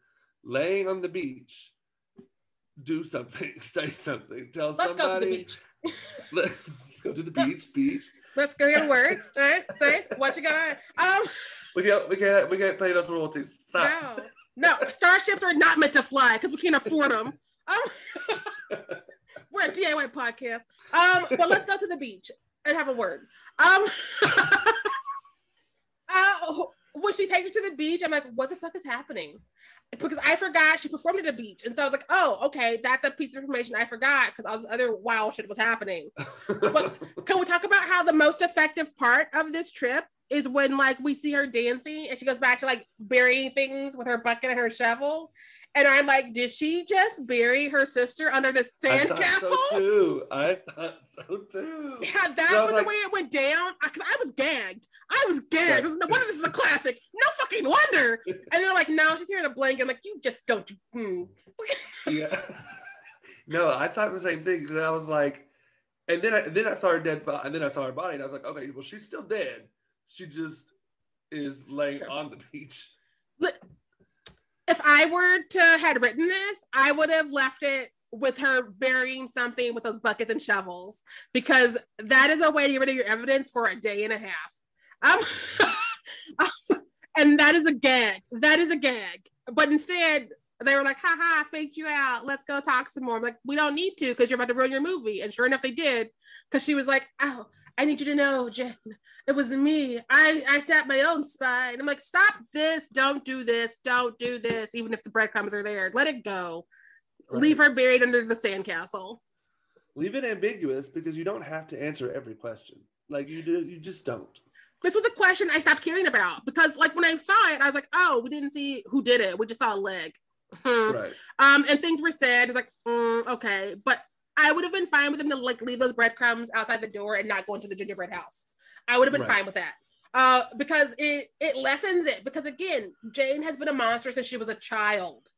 laying on the beach, do something, say something, tell Let's go to somebody. the beach. Let, us go to the beach, beach. Let's go get a word. All right, say what you got. Um, We can't, we can't, we can't pay those royalties. Stop. no, no, starships are not meant to fly because we can't afford them. Um, we're a DIY podcast. Um, but let's go to the beach and have a word. Um, uh, when she takes her to the beach, I'm like, what the fuck is happening? Because I forgot she performed at the beach, and so I was like, oh, okay, that's a piece of information I forgot because all this other wild shit was happening. But can we talk about how the most effective part of this trip is when like we see her dancing and she goes back to like burying things with her bucket and her shovel? And I'm like, did she just bury her sister under the sandcastle? I thought so too. I thought so too. Yeah, that So was was the way it went down. Because I was gagged. I was gagged. Yeah. No wonder this is a classic. No fucking wonder. And they're like, no, she's here in a blanket. I'm like, you just don't. Hmm. yeah. no, I thought the same thing because I was like, and then I then I saw her dead body, and then I saw her body, and I was like, okay, well, she's still dead. She just is laying on the beach. If I were to had written this, I would have left it with her burying something with those buckets and shovels because that is a way to get rid of your evidence for a day and a half. Um, and that is a gag. That is a gag. But instead, they were like, "Ha ha, faked you out. Let's go talk some more." I'm like, "We don't need to because you're about to ruin your movie." And sure enough, they did because she was like, "Oh, I need you to know, Jen, it was me. I I snapped my own spine." I'm like, "Stop this! Don't do this! Don't do this!" Even if the breadcrumbs are there, let it go. Leave her buried under the sandcastle. Leave it ambiguous because you don't have to answer every question. Like you do, you just don't. This was a question I stopped caring about because, like, when I saw it, I was like, "Oh, we didn't see who did it. We just saw a leg." Hmm. Right. Um, and things were said. It's like, mm, okay, but I would have been fine with them to like leave those breadcrumbs outside the door and not go into the gingerbread house. I would have been Right. fine with that. Uh, because it it lessens it. Because again, Jane has been a monster since she was a child,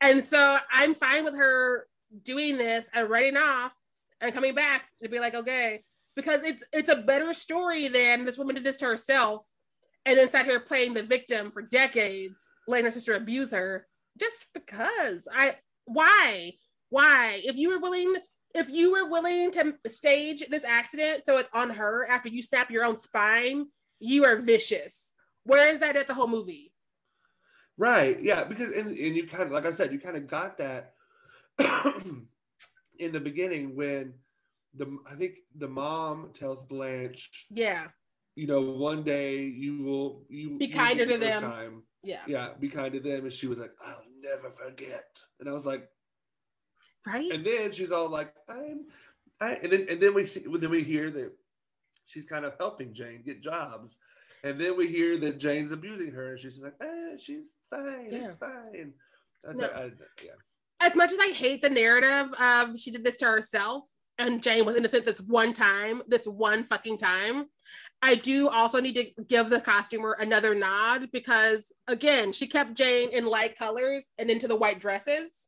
and so I'm fine with her doing this and running off and coming back to be like, okay, because it's it's a better story than this woman did this to herself and then sat here playing the victim for decades, letting her sister abuse her just because I why why if you were willing if you were willing to stage this accident so it's on her after you snap your own spine you are vicious where is that at the whole movie Right. Yeah. Because and, and you kind of like I said, you kind of got that in the beginning when the I think the mom tells Blanche, yeah you know, one day you will you Be kinder to them. Time. yeah Yeah, be kind to them. And she was like, I'll never forget. And I was like, right and then she's all like, I'm I and then and then we see then we hear that she's kind of helping Jane get jobs. And then we hear that Jane's abusing her, and she's like, eh, she's fine, Yeah. it's fine. That's No. I, yeah. as much as I hate the narrative of she did this to herself and Jane was innocent this one time, this one fucking time, I do also need to give the costumer another nod because again, she kept Jane in light colors and into the white dresses,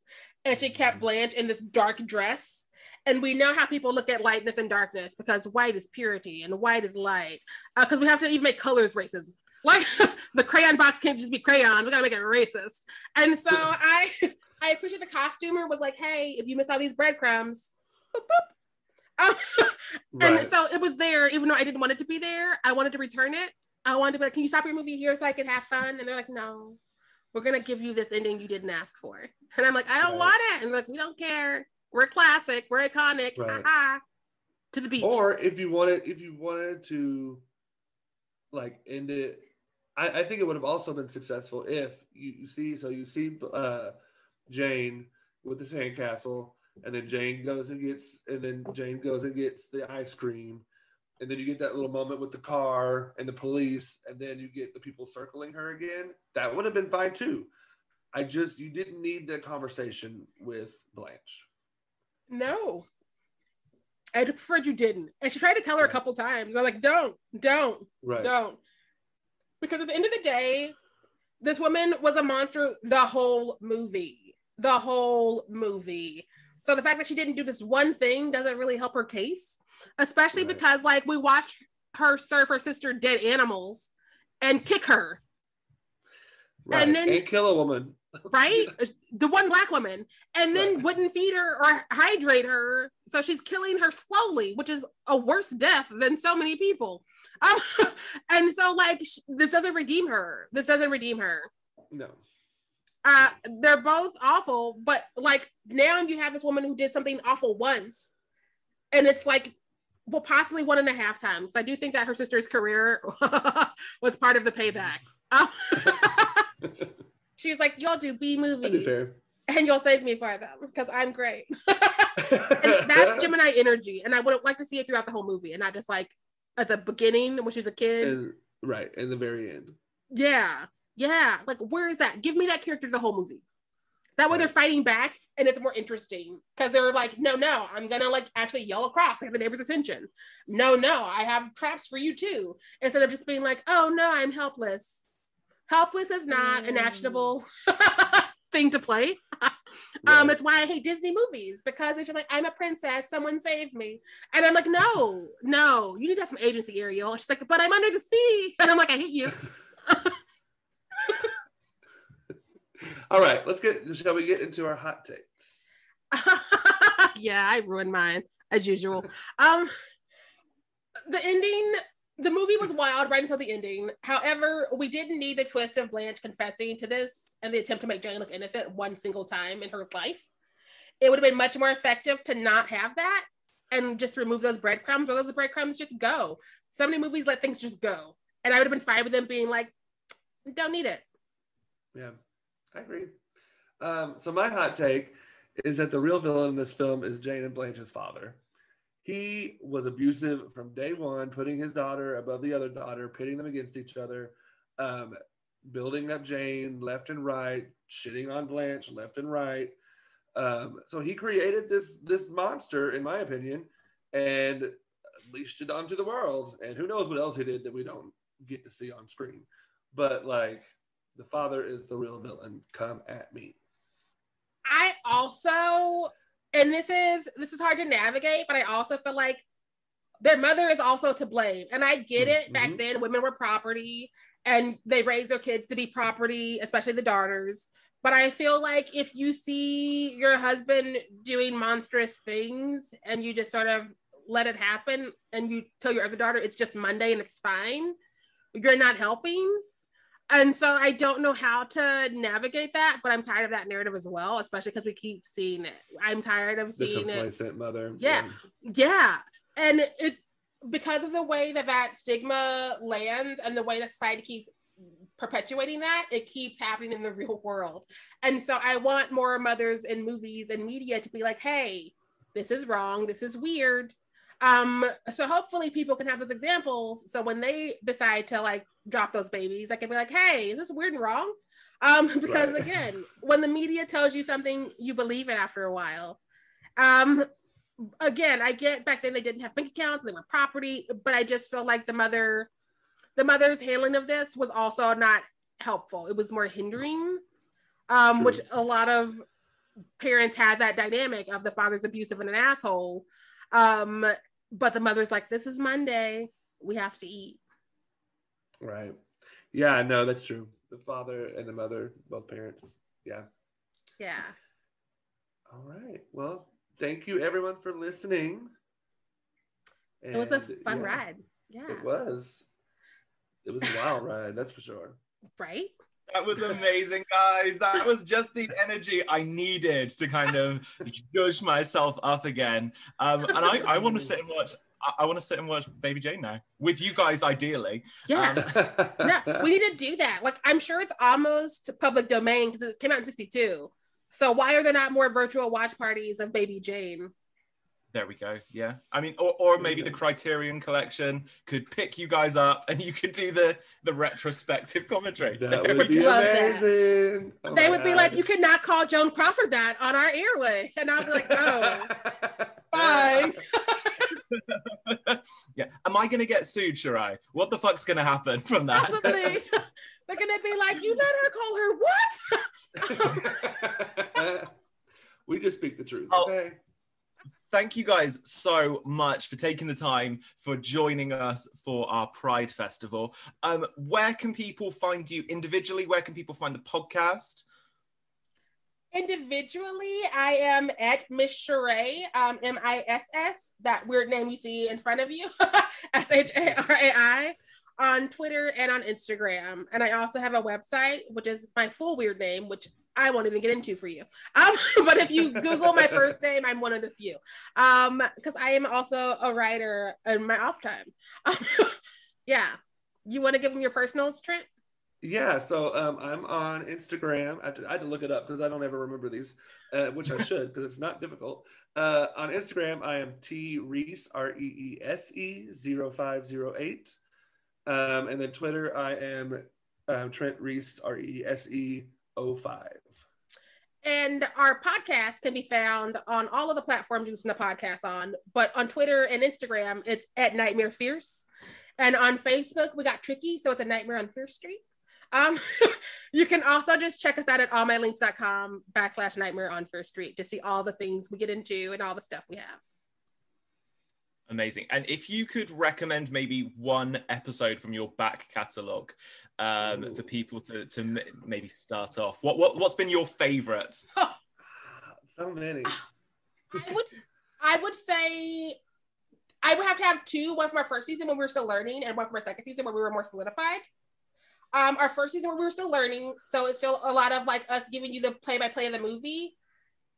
and she kept Blanche in this dark dress. And we know how people look at lightness and darkness because white is purity and white is light. Because we have to even make colors racist. Like the crayon box can't just be crayons. We gotta make it racist. And so I I appreciate the costumer was like, hey, if you miss all these breadcrumbs, boop, boop. Um, Right. and so it was there, even though I didn't want it to be there. I wanted to return it. I wanted to be like, can you stop your movie here so I can have fun? And they're like, no. We're gonna give you this ending you didn't ask for. And I'm like, I don't Right. want it. And like, we don't care. We're classic. We're iconic. Right. Haha. To the beach. Or if you wanted, if you wanted to, like end it, I, I think it would have also been successful if you, you see. So you see uh, Jane with the sandcastle, and then Jane goes and gets, and then Jane goes and gets the ice cream, and then you get that little moment with the car and the police, and then you get the people circling her again. That would have been fine too. I just you didn't need that conversation with Blanche. no. I preferred you didn't. And she tried to tell her a couple times. I'm like, don't, don't, Right. don't. Because at the end of the day, this woman was a monster the whole movie. The whole movie. So the fact that she didn't do this one thing doesn't really help her case, especially Right. because like we watched her serve her sister dead animals and kick her, Right. And then- and kill a woman. right? the one black woman, and then Right. wouldn't feed her or hydrate her. So she's killing her slowly, which is a worse death than so many people. Um, and so like sh- this doesn't redeem her. This doesn't redeem her. No. uh they're both awful but like now you have this woman who did something awful once and it's like well possibly one and a half times i do think that her sister's career was part of the payback she's like "You'll do b movies and you'll thank me for them because i'm great and that's gemini energy and i would like to see it throughout the whole movie and not just like at the beginning when she's a kid And, right. In the very end. Yeah, yeah. Like, where is that? Give me that character the whole movie. That way they're fighting back and it's more interesting because they're like, no, no, I'm gonna like actually yell across to get the neighbor's attention. No, no, I have traps for you too. Instead of just being like, oh no, I'm helpless. Helpless is not an Mm. actionable thing to play. Um, it's why I hate Disney movies because it's just like I'm a princess, someone save me, and I'm like, no, no, you need to have some agency, Ariel. And she's like, but I'm under the sea, and I'm like, I hate you. All right. Let's get. Shall we get into our hot takes? yeah, I ruined mine as usual. Um, the ending, the movie was wild right until the ending. However, we didn't need the twist of Blanche confessing to this and the attempt to make Jane look innocent one single time in her life. It would have been much more effective to not have that and just remove those breadcrumbs, or those breadcrumbs just go. So many movies let things just go, and I would have been fine with them being like, "Don't need it." Yeah, I agree. Um, so my hot take is that the real villain in this film is Jane and Blanche's father. He was abusive from day one, putting his daughter above the other daughter, pitting them against each other, um, building up Jane left and right, shitting on Blanche left and right. Um, so he created this this monster, in my opinion, and unleashed it onto the world. And who knows what else he did that we don't get to see on screen. But like the father is the real villain. Come at me. I also, and this is this is hard to navigate, but I also feel like their mother is also to blame. And I get it. Back Mhm. then, women were property, and they raised their kids to be property, especially the daughters. But I feel like if you see your husband doing monstrous things and you just sort of let it happen, and you tell your other daughter it's just Monday and it's fine, you're not helping. And so I don't know how to navigate that, but I'm tired of that narrative as well, especially because we keep seeing it. I'm tired of seeing it. mother. Yeah. Yeah. And it because of the way that that stigma lands and the way that society keeps perpetuating that, it keeps happening in the real world. And so I want more mothers in movies and media to be like, hey, this is wrong, this is weird. Um, so hopefully people can have those examples. So when they decide to like drop those babies, I can be like, hey, is this weird and wrong? Um, because Right. again, when the media tells you something, you believe it after a while. Um, again, I get back then they didn't have bank accounts, they were property, but I just feel like the mother, the mother's handling of this was also not helpful. It was more hindering, um, True. which a lot of parents had that dynamic of the father's abusive and an asshole. Um, but the mother's like, this is Monday, we have to eat. Right. Yeah, no, that's true. The father and the mother, both parents. Yeah. Yeah. All right. Well, thank you everyone for listening. It was a fun yeah, ride. Yeah. It was. It was a wild ride, that's for sure. Right? That was amazing, guys. That was just the energy I needed to kind of judge myself up again. Um, and I, I want to sit and watch. I, I want to sit and watch Baby Jane now with you guys, ideally. Yes. Um, no, we need to do that. Like, I'm sure it's almost public domain because it came out in 62. So why are there not more virtual watch parties of Baby Jane? There we go. Yeah. I mean, or, or maybe the Criterion collection could pick you guys up and you could do the the retrospective commentary. That There would be go. Amazing. Oh they my would be like, God. you cannot call Joan Crawford that on our airway. And I'd be like, oh, fine. Yeah. Am I gonna get sued, Sharai? What the fuck's gonna happen from that? Possibly. They're going to be like, you let her call her what? we just speak the truth, Oh. okay? Thank you guys so much for taking the time for joining us for our Pride Festival. Um, where can people find you individually? Where can people find the podcast? Individually, I am at Miss Sharai, um, M I S S, that weird name you see in front of you, S H A R A I, on Twitter and on Instagram. And I also have a website, which is my full weird name, which I won't even get into for you. Um, but if you Google my first name, I'm one of the few. Um, because I am also a writer in my off time. yeah. You want to give them your personals, Trent? Yeah, so um, I'm on Instagram. I had, to, I had to look it up because I don't ever remember these, uh, which I should because it's not difficult. Uh, on Instagram, I am T Reese R E E S E 0508. Um, and then Twitter, I am um, Trent Reese R E E S E 05. And our podcast can be found on all of the platforms you listen to podcasts on, but on Twitter and Instagram, it's at Nightmare Fierce. And on Facebook, we got Tricky, so it's a Nightmare on Fierce Street. Um, you can also just check us out at allmylinks.com backslash Nightmare on Fierce Street to see all the things we get into and all the stuff we have. Amazing. And if you could recommend maybe one episode from your back catalogue um, Ooh. for people to, to m- maybe start off, what, what, what's been your favorite? So many. I would I would say I would have to have two, one from our first season when we were still learning, and one from our second season where we were more solidified. Um, our first season where we were still learning, so it's still a lot of like us giving you the play by play of the movie.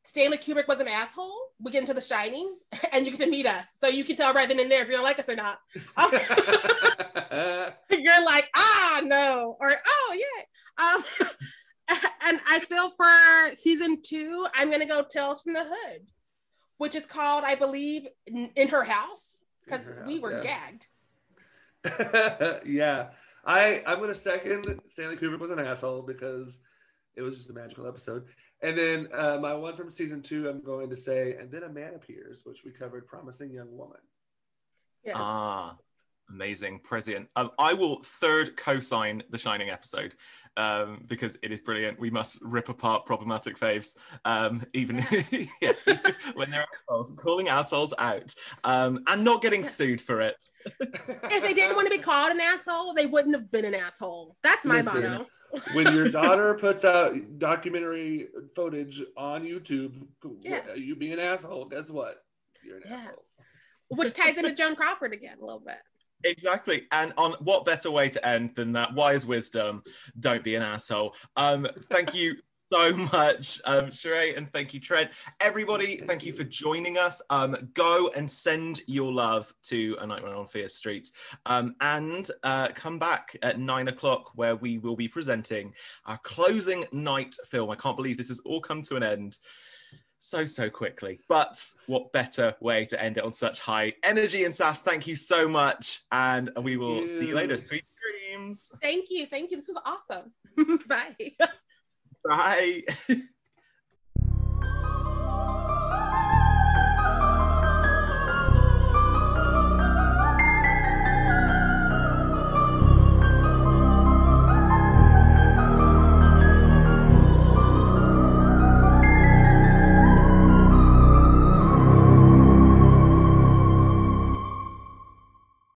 Stanley Kubrick was an asshole. We get into The Shining, and you get to meet us, so you can tell right then and there if you don't like us or not. You're like, ah, no, or oh yeah. Um, and I feel for season two, I'm gonna go Tales from the Hood, which is called, I believe, in, in her house because we were yeah. gagged. yeah, I I'm gonna second Stanley Kubrick was an asshole because it was just a magical episode. And then uh, my one from season two, I'm going to say, and then a man appears, which we covered, promising young woman. Yes. Ah, amazing, prescient. Um, I will third co-sign the Shining episode um, because it is brilliant. We must rip apart problematic faves, um, even yeah, when they're assholes, calling assholes out, um, and not getting sued for it. if they didn't want to be called an asshole, they wouldn't have been an asshole. That's my Listen, motto. when your daughter puts out documentary footage on YouTube, Yeah. you being an asshole, guess what? You're an Yeah. asshole. Which ties into Joan Crawford again a little bit. Exactly. And on what better way to end than that wise wisdom? Don't be an asshole. Um, thank you so much, um, Sharai, and thank you, Trent. Everybody, thank you for joining us. Um, go and send your love to A Nightmare on Fierce Street. Um, and uh, come back at nine o'clock where we will be presenting our closing night film. I can't believe this has all come to an end so so quickly but what better way to end it on such high energy and sass thank you so much and we will see you later sweet dreams Thank you. Thank you. This was awesome. Bye. bye